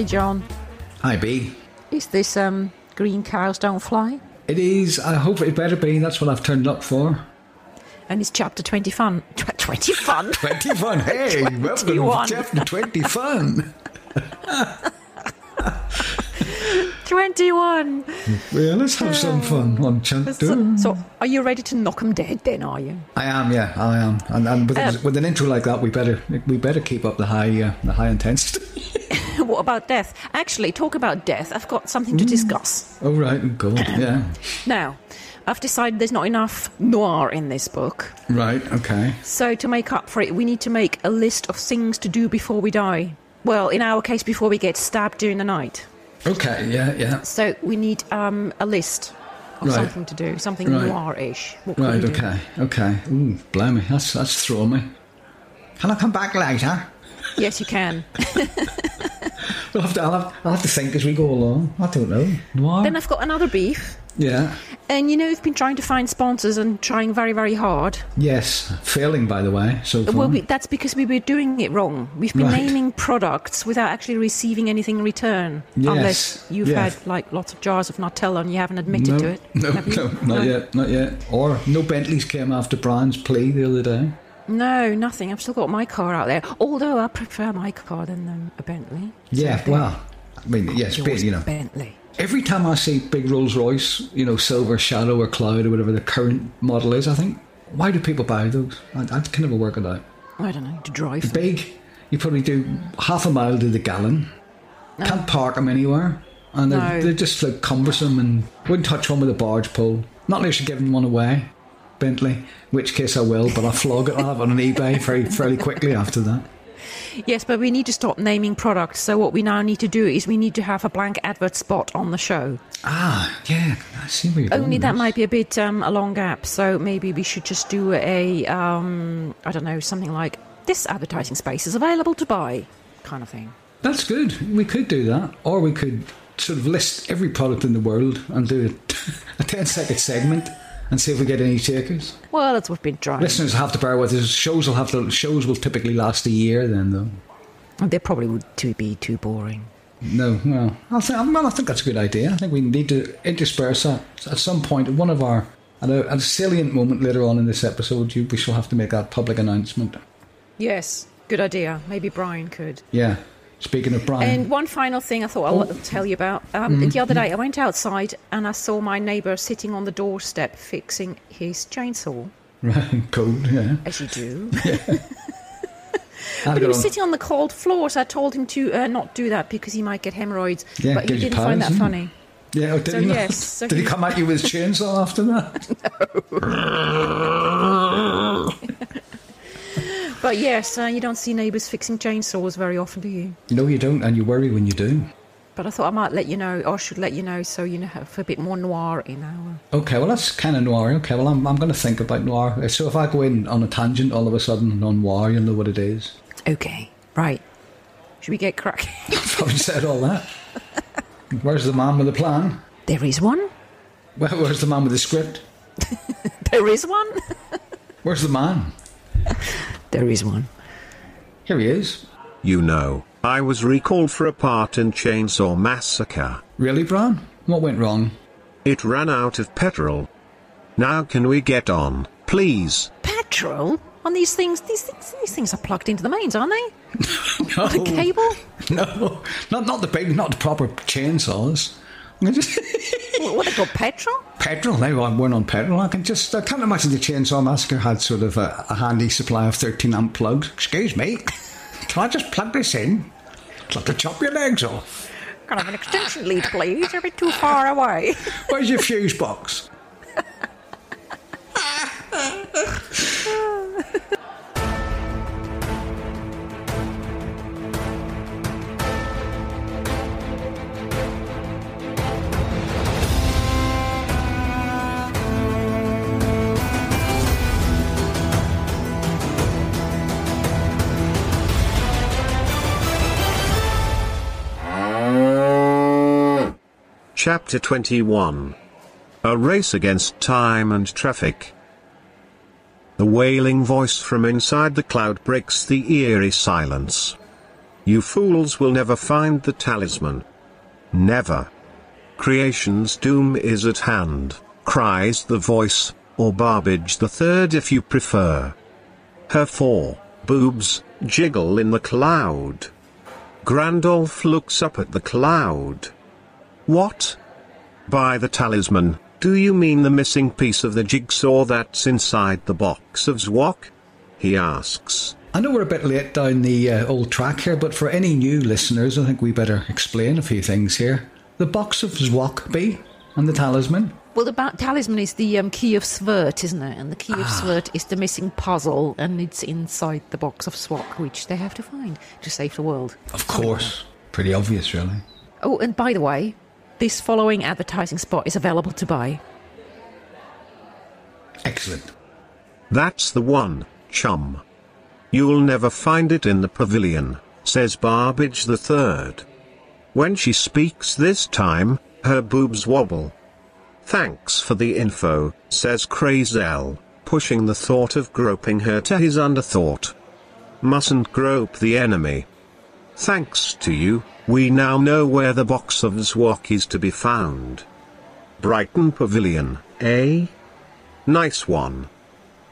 Hi, John. Hi, B. Is this um Green Cows Don't Fly? It is. I hope it better be. That's what I've turned up for. And it's chapter 20 fun. Tw- 20 fun? 20 fun. Hey, welcome to 21. chapter 20 fun. 21. Well, let's have some fun on chapter. So, so, are you ready to knock knock 'em dead then, are you? I am, yeah, I am. And, and with, Um, with an intro like that, we better we better keep up the high uh, the high intensity. What about death? Actually, talk about death. I've got something to discuss. oh right, good. Yeah, Now, I've decided there's not enough noir in this book. right. Okay. So, to make up for it, we need to make a list of things to do before we die. Well, in our case, before we get stabbed during the night. Okay. Yeah. Yeah. So, we need um, a list of Right. something to do, something Right. noir-ish. Right. Okay. Okay. Ooh, blimey, that's that's throwing me. Can I come back later? Yes, you can. We'll have to. I'll have, I'll have to think as we go along. I don't know. Noir. then I've got another beef. yeah. And you know, we've been trying to find sponsors and trying very, very hard. Yes. Failing, by the way. So far. Well, we, that's because we were doing it wrong. We've been Right. naming products without actually receiving anything in return. Yes, Unless you've yes. had like lots of jars of Nutella and you haven't admitted no, to it. No, no, not yet, not yet. Or no Bentleys came after Brian's plea the other day. No, nothing. I've still got my car out there. Although I prefer my car than um, a Bentley. Yeah, well, I mean, yes, Yours you know, Bentley. every time I see big Rolls Royce, you know, Silver Shadow or Cloud or whatever the current model is, I think, why do people buy those? I, I can never work it out. I don't know to drive. them. Big, you probably do half a mile to the gallon. Can't park them anywhere, and they're, No. they're just like cumbersome and wouldn't touch one with a barge pole. Not unless you're giving one away, Bentley. Which case I will, but I'll flog it. I'll have it on eBay very fairly quickly after that. Yes, but we need to stop naming products. So what we now need to do is we need to have a blank advert spot on the show. Ah, yeah, I see where you're Only that with might be a bit um, a long gap. So maybe we should just do a um, I don't know something like this advertising space is available to buy, kind of thing. That's good. We could do that, or we could sort of list every product in the world and do a, a 10 second segment and see if we get any takers. Well, that's what we've been trying. Listeners have to bear with us. Shows will have to. Shows will typically last a year. Then though. They probably would too be too boring. No, well, I think, well, I think that's a good idea. I think we need to intersperse that at some point. At one of our at a, at a salient moment later on in this episode, you, we shall have to make that public announcement. Yes, good idea. Maybe Brian could. Yeah. Speaking of Brian, And one final thing I thought I'll tell you about. Um, The other day I went outside and I saw my neighbour sitting on the doorstep fixing his chainsaw, right, cold. Yeah. as you do. I But he was on- sitting on the cold floor, so I told him to uh, not do that because he might get hemorrhoids. Yeah, but he didn't find that that isn't funny. Yeah, oh, did, So he, yes, so did he he- come at you with his chainsaw after that? But yes, uh, you don't see neighbours fixing chainsaws very often, do you? no, you don't, and you worry when you do. But I thought I might let you know, or should let you know, so you know have a bit more noir in our. Okay, well that's kind of noir. Okay, well I'm, I'm going to think about noir. So if I go in on a tangent all of a sudden on noir, you'll know what it is. Okay, right. Should we get cracking? I've probably said all that. Where's the man with the plan? there is one. Where, where's the man with the script? There is one. Where's the man? There is one. Here he is. You know, I was recalled for a part in Chainsaw Massacre. Really, Bran? What went wrong? It ran out of petrol. Now can we get on, please? Petrol on these things. These things. These things are plugged into the mains, aren't they? No, The cable. no, not not the big, not the proper chainsaws. I what what they call petrol? Petrol. They weren't on petrol. I can just I can't imagine the Chainsaw Massacre had sort of a, a handy supply of thirteen amp plugs. Excuse me, can I just plug this in? I'd love to chop your legs off. Can I have an extension lead, please? You're a bit too far away. Where's your fuse box? Chapter 21 A Race Against Time and Traffic. The wailing voice from inside the cloud breaks the eerie silence. You fools will never find the talisman. Never. Creation's doom is at hand, cries the voice, or Barbage the third if you prefer. Her four boobs jiggle in the cloud. Grandolph looks up at the cloud. What? By the talisman, do you mean the missing piece of the jigsaw that's inside the box of Zwok? He asks. I know we're a bit late down the uh, old track here, but for any new listeners, I think we better explain a few things here. The box of Zwok be and the talisman. Well, the ba- talisman is the um, key of Svert, isn't it? And the key of Svert is the missing puzzle, and it's inside the box of Swok, which they have to find to save the world. Of course. Pretty obvious, really. Oh, and by the way, this following advertising spot is available to buy. Excellent. That's the one, chum. You'll never find it in the pavilion, says Barbage the third. When she speaks this time, her boobs wobble. Thanks for the info, says Crazel, pushing the thought of groping her to his underthought. Mustn't grope the enemy. Thanks to you, we now know where the box of Zwok is to be found. Brighton Pavilion, eh? Nice one.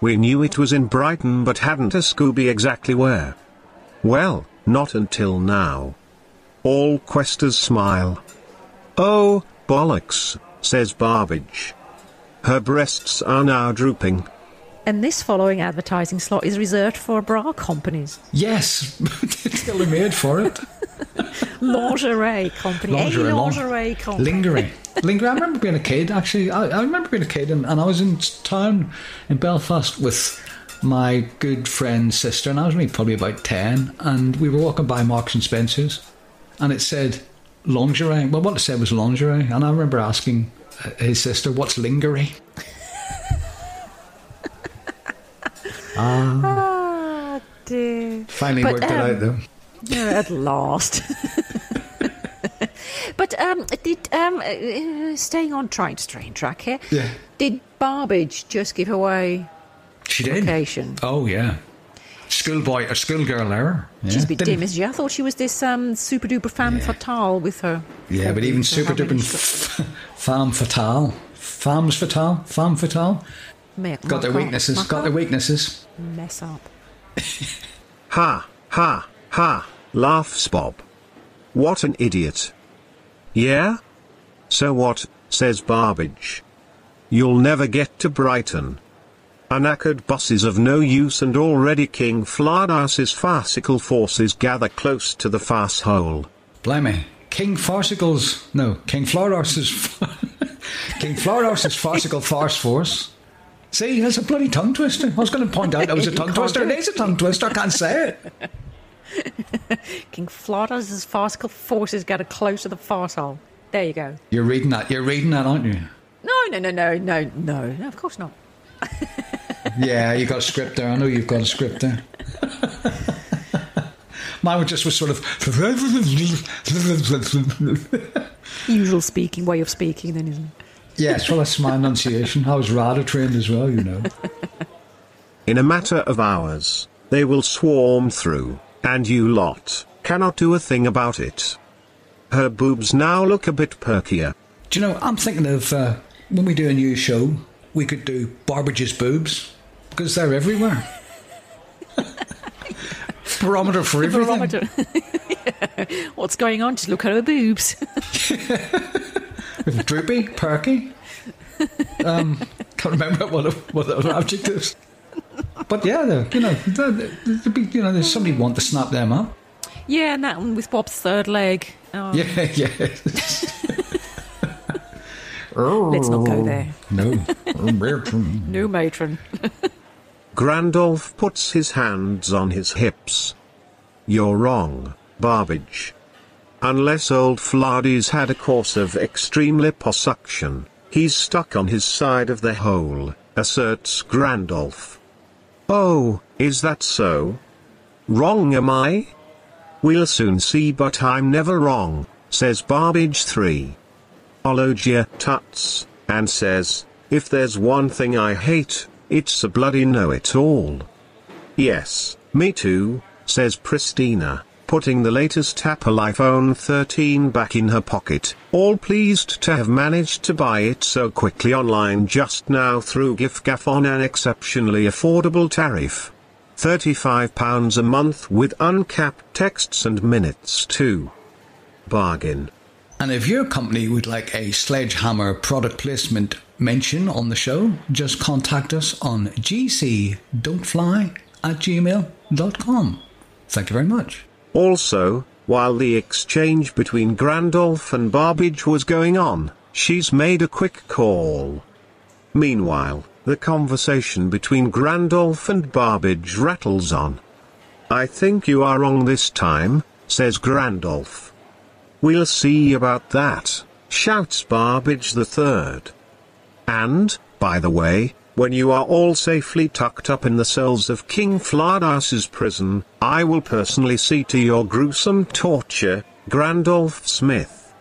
We knew it was in Brighton but hadn't a Scooby exactly where. Well, not until now. All questers smile. Oh, bollocks, says Barbage. Her breasts are now drooping. And this following advertising slot is reserved for bra companies. Yes, it's still made for it. Lingerie company. Lingerie, a lingerie company. Lingering. Lingering. I remember being a kid, actually. I, I remember being a kid, and, and I was in town in Belfast with my good friend's sister, and I was only probably about 10, and we were walking by Marks and Spencer's, and it said lingerie. Well, what it said was lingerie, and I remember asking uh, his sister, What's lingerie? Ah, dear. Finally But, worked it um, out, though. Yeah, at last. but um, did um, uh, staying on trying to stray track here? Yeah. Did Barbage just give away She did. location? Oh, yeah. Schoolboy a schoolgirl error. Yeah. She's a bit Didn't- dim, isn't she? I thought she was this um, super duper femme fatale with her. Yeah, but even super duper having- f- femme fatale. Femmes fatale. Femme fatale. Me- Got their Marco- weaknesses. Got their weaknesses. Mess up. Ha, ha, ha, laughs Bob. What an idiot. Yeah? So what, says Barbage. You'll never get to Brighton. A knackered bus is of no use and already King Flardas's farcical forces gather close to the farce hole. Blimey. King Farsical's. No, King Floros's. King Floros's farcical farce force. See, that's a bloody tongue twister. I was going to point out it was a tongue twister. It is a tongue twister. I can't say it. King Flauda's farcical forces got a close to the farsehole. There you go. You're reading that. You're reading that, aren't you? No, no, no, no, no, no, no, of course not. Yeah, you got a script there. I know you've got a script there. Mine was just was sort of. Usual speaking, way of speaking, then, isn't it? yes, well, that's my enunciation. I was radar trained as well, you know. In a matter of hours, they will swarm through, and you lot cannot do a thing about it. Her boobs now look a bit perkier. Do you know, I'm thinking of uh, when we do a new show, we could do Barbage's boobs because they're everywhere. Barometer for everything. Barometer. Yeah. What's going on? Just look at her boobs. Droopy, perky. Um, can't remember what what the other adjectives. But yeah, they're, you know, they're, they're big, you know, there's somebody want to snap them up. yeah, and that one with Bob's third leg. Oh, Yeah, yeah. Let's not go there. Oh, no. No matron. Grandolph puts his hands on his hips. You're wrong, Barbage. Unless old Flardy's had a course of extreme liposuction, he's stuck on his side of the hole, asserts Grandolph. Oh, is that so? Wrong am I? We'll soon see but I'm never wrong, says Barbage 3. Ologia tuts, and says, if there's one thing I hate, it's a bloody know-it-all. Yes, me too, says Pristina. Putting the latest Apple iPhone 13 back in her pocket, all pleased to have managed to buy it so quickly online just now through giffgaff on an exceptionally affordable tariff. £35 a month with uncapped texts and minutes too. Bargain. And if your company would like a sledgehammer product placement mention on the show, just contact us on gcdon'tfly at gmail.com. Thank you very much. Also, while the exchange between Grandolph and Barbage was going on, she's made a quick call. Meanwhile, the conversation between Grandolph and Barbage rattles on. I think you are wrong this time, says Grandolph. We'll see about that, shouts Barbage the third. And, by the way, when you are all safely tucked up in the cells of King Fladas's prison, I will personally see to your gruesome torture, Grandolph Smith.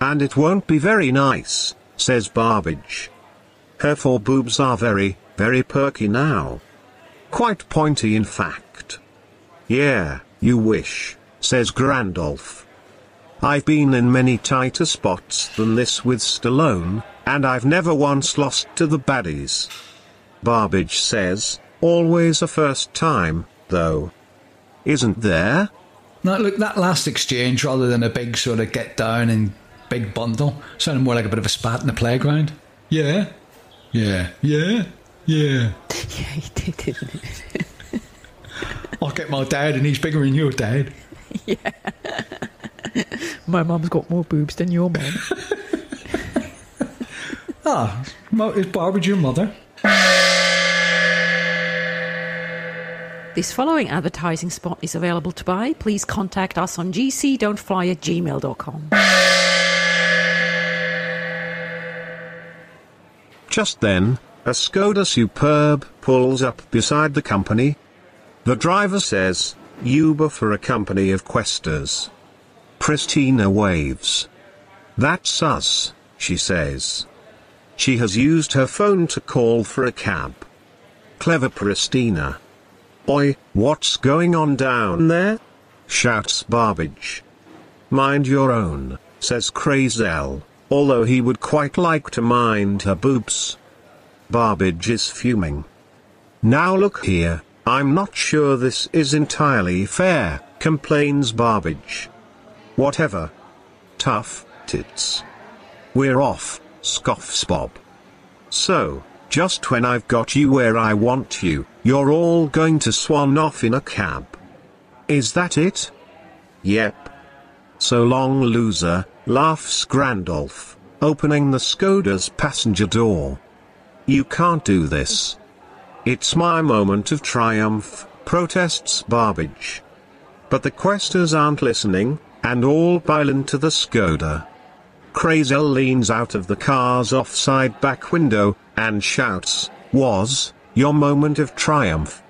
And it won't be very nice, says Barbage. Her four boobs are very, very perky now. Quite pointy in fact. Yeah, you wish, says Grandolph. I've been in many tighter spots than this with Stallone, and I've never once lost to the baddies. Barbage says, always a first time, though. Isn't there? Now, look, that last exchange, rather than a big sort of get down and big bundle, sounded more like a bit of a spat in the playground. Yeah, yeah, yeah, yeah. Yeah, he did, didn't it? I'll get my dad, and he's bigger than your dad. My mum's got more boobs than your mum. Ah, Mo- is Barbara your mother? This following advertising spot is available to buy. Please contact us on gcdon'tfly at gmail.com. Just then, a Skoda Superb pulls up beside the company. The driver says, Uber for a company of questers. Pristina waves. That's us, she says. She has used her phone to call for a cab. Clever Pristina. Oi, what's going on down there? shouts Barbage. Mind your own, says Crazel, although he would quite like to mind her boobs. Barbage is fuming. Now look here, I'm not sure this is entirely fair, complains Barbage. Whatever. Tough, tits. We're off, scoffs Bob. So, just when I've got you where I want you, you're all going to swan off in a cab. Is that it? Yep. So long, loser, laughs Grandolph, opening the Skoda's passenger door. You can't do this. It's my moment of triumph, protests Barbage. But the questers aren't listening, and all pile into the Skoda. Crazel leans out of the car's offside back window, and shouts, Was, your moment of triumph.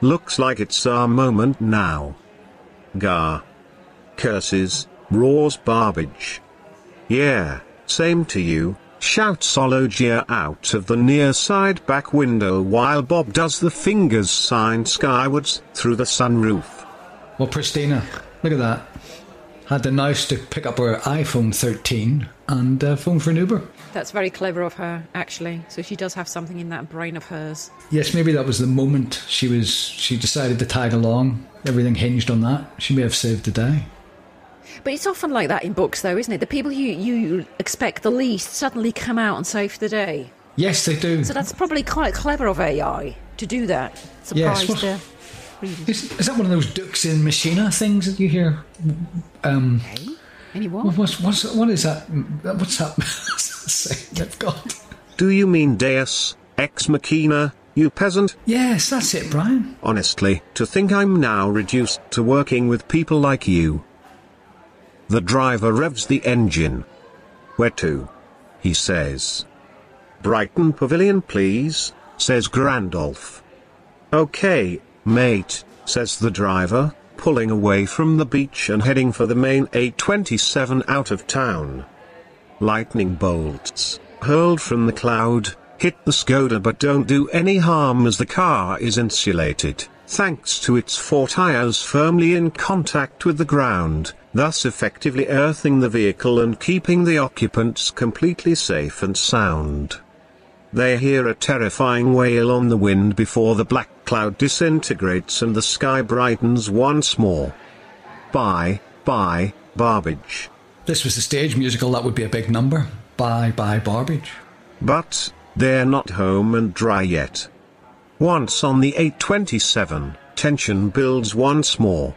Looks like it's our moment now. Gar. Curses, roars Barbage. Yeah, same to you, shouts Ologia out of the near side back window while Bob does the fingers sign skywards through the sunroof. Well, Pristina, look at that. Had the nous to pick up her iPhone 13 and uh, phone for an Uber. That's very clever of her, actually. So she does have something in that brain of hers. Yes, maybe that was the moment she was. She decided to tag along. Everything hinged on that. She may have saved the day. But it's often like that in books, though, isn't it? The people you, you expect the least suddenly come out and save the day. Yes, they do. So that's probably quite clever of AI to do that. Yes, Surprise well- the. Is, is that one of those Dux in Machina things that you hear? Um, Anyone? what's, what's, what is that? What's that saying they've got? Do you mean Deus, ex machina, you peasant? Yes, that's it, Brian. Honestly, to think I'm now reduced to working with people like you. The driver revs the engine. Where to? He says. Brighton Pavilion, please, says Grandolph. Okay, mate, says the driver, pulling away from the beach and heading for the main A27 out of town. Lightning bolts, hurled from the cloud, hit the Skoda but don't do any harm as the car is insulated. thanks to its four tires firmly in contact with the ground, thus effectively earthing the vehicle and keeping the occupants completely safe and sound. They hear a terrifying wail on the wind before the black cloud disintegrates and the sky brightens once more. Bye, bye, Barbage. This was the stage musical, that would be a big number. Bye, bye, Barbage. But, they're not home and dry yet. Once on the A27, tension builds once more.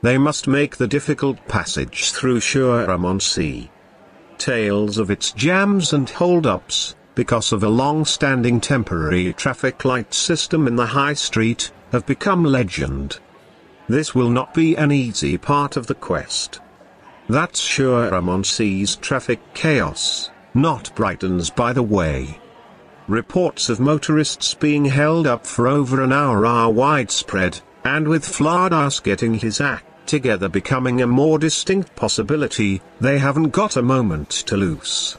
They must make the difficult passage through Shoreham-on-Sea. Tales of its jams and hold-ups, because of a long-standing temporary traffic light system in the high street, have become legend. This will not be an easy part of the quest. That's Shoreham-on-Sea's traffic chaos, not Brighton's by the way. Reports of motorists being held up for over an hour are widespread, and with Fladass getting his act together becoming a more distinct possibility, they haven't got a moment to lose.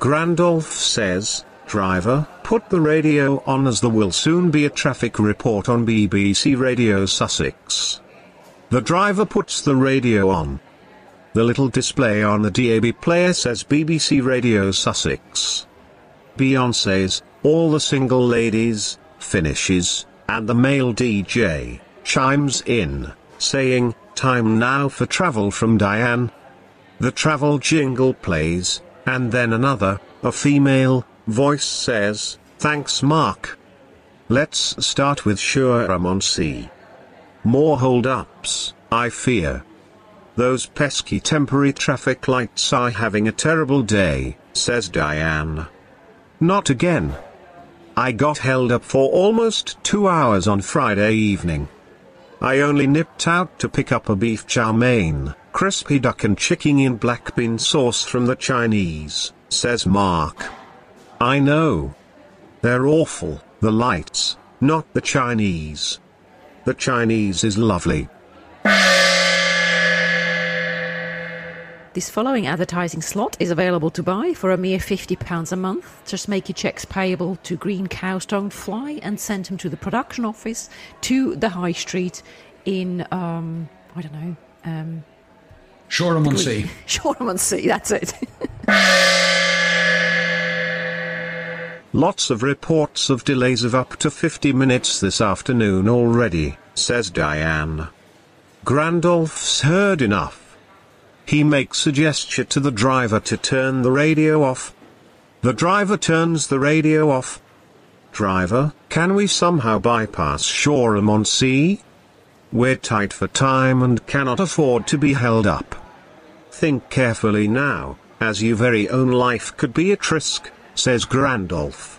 Grandolph says, Driver, put the radio on as there will soon be a traffic report on BBC Radio Sussex. The driver puts the radio on. The little display on the DAB player says BBC Radio Sussex. Beyonce's, All the Single Ladies, finishes, and the male DJ, chimes in, saying, Time now for travel from Diane. The travel jingle plays, and then another, a female, voice says, Thanks Mark. Let's start with Shoreham-on-Sea. More hold-ups, I fear. Those pesky temporary traffic lights are having a terrible day, says Diane. Not again. I got held up for almost two hours on Friday evening. I only nipped out to pick up a beef chow mein, crispy duck and chicken in black bean sauce from the Chinese, says Mark. I know. They're awful, the lights, not the Chinese. The Chinese is lovely. This following advertising slot is available to buy for a mere £50 a month. Just make your checks payable to Green Cows Don't Fly and send them to the production office to the High Street in, um, I don't know, um, Shoreham on Sea. Shoreham on Sea, that's it. Lots of reports of delays of up to 50 minutes this afternoon already, says Diane. Grandolph's heard enough. He makes a gesture to the driver to turn the radio off. The driver turns the radio off. Driver, can we somehow bypass Shoreham on Sea? We're tight for time and cannot afford to be held up. Think carefully now, as your very own life could be at risk says Grandolph.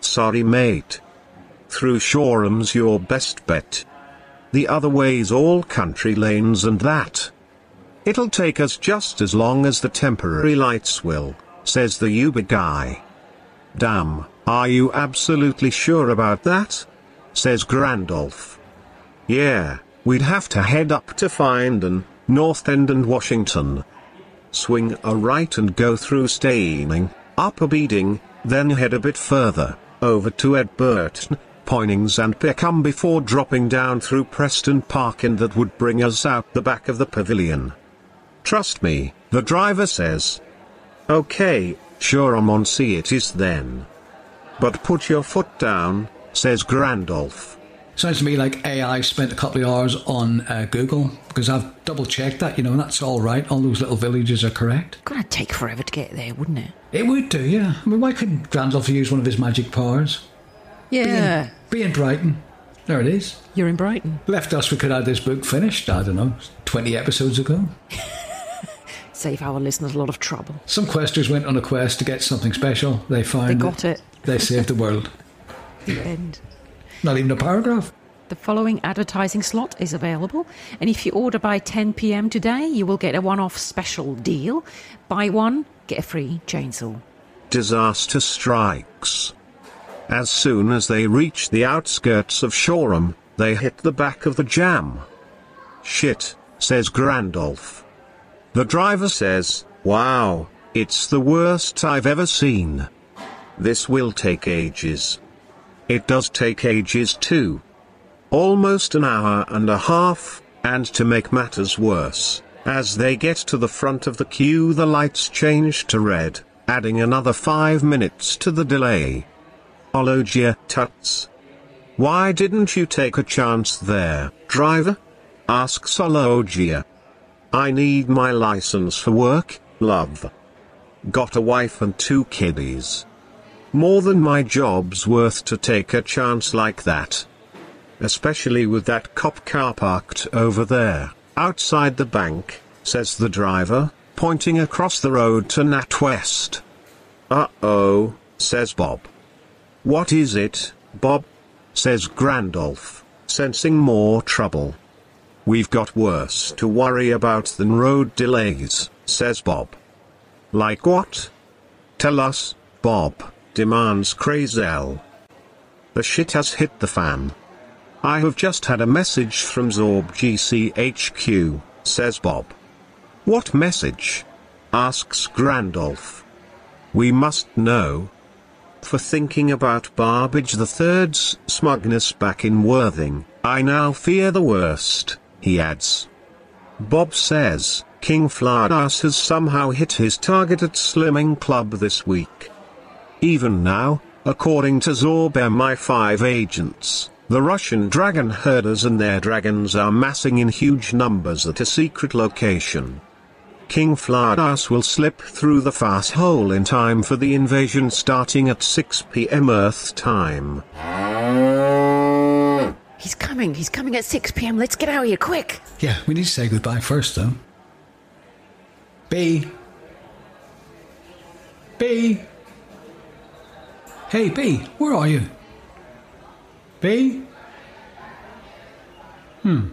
Sorry mate. Through Shoreham's your best bet. The other way's all country lanes and that. It'll take us just as long as the temporary lights will, says the Uber guy. Damn, are you absolutely sure about that? says Grandolph. Yeah, we'd have to head up to Findon, North End and Washington. Swing a right and go through Steyning, Upper Beeding, then head a bit further, over to Edburton, Poynings and Pyecombe before dropping down through Preston Park and that would bring us out the back of the pavilion. Trust me, the driver says. Okay, Shoreham on Sea it is then. But put your foot down, says Grandolph. Sounds to me like AI spent a couple of hours on uh, Google because I've double checked that, you know, and that's all right. All those little villages are correct. Gonna take forever to get there, wouldn't it? It would do, yeah. I mean, why couldn't Grandolph use one of his magic powers? Yeah. Be in Brighton. There it is. You're in Brighton. Left us, we could have this book finished, I don't know, 20 episodes ago. Save our listeners a lot of trouble. Some questers went on a quest to get something special. They found They got it. They saved the world. The end. Not even a paragraph. The following advertising slot is available, and if you order by 10 pm today, you will get a one off special deal. Buy one, get a free chainsaw. Disaster strikes. As soon as they reach the outskirts of Shoreham, they hit the back of the jam. Shit, says Grandolph. The driver says, Wow, it's the worst I've ever seen. This will take ages. It does take ages too. almost an hour and a half, and to make matters worse, as they get to the front of the queue the lights change to red, adding another five minutes to the delay. Ologia tuts. Why didn't you take a chance there, driver? asks Ologia. I need my license for work, love. Got a wife and two kiddies. More than my job's worth to take a chance like that. Especially with that cop car parked over there, outside the bank, says the driver, pointing across the road to NatWest. Uh-oh, says Bob. What is it, Bob? says Grandolph, sensing more trouble. We've got worse to worry about than road delays, says Bob. Like what? Tell us, Bob, demands Crazel. The shit has hit the fan. I have just had a message from Zorb GCHQ, says Bob. What message? asks Grandolph. We must know. For thinking about Barbage the Third's smugness back in Worthing, I now fear the worst he adds. Bob says, King Flaudas has somehow hit his target at Slimming Club this week. Even now, according to Zorb MI5 agents, the Russian dragon herders and their dragons are massing in huge numbers at a secret location. King Flaudas will slip through the fast hole in time for the invasion starting at 6 pm Earth time. He's coming. He's coming at 6 pm. Let's get out of here quick. Yeah, we need to say goodbye first, though. B. B. Hey, B, where are you? B? Hmm.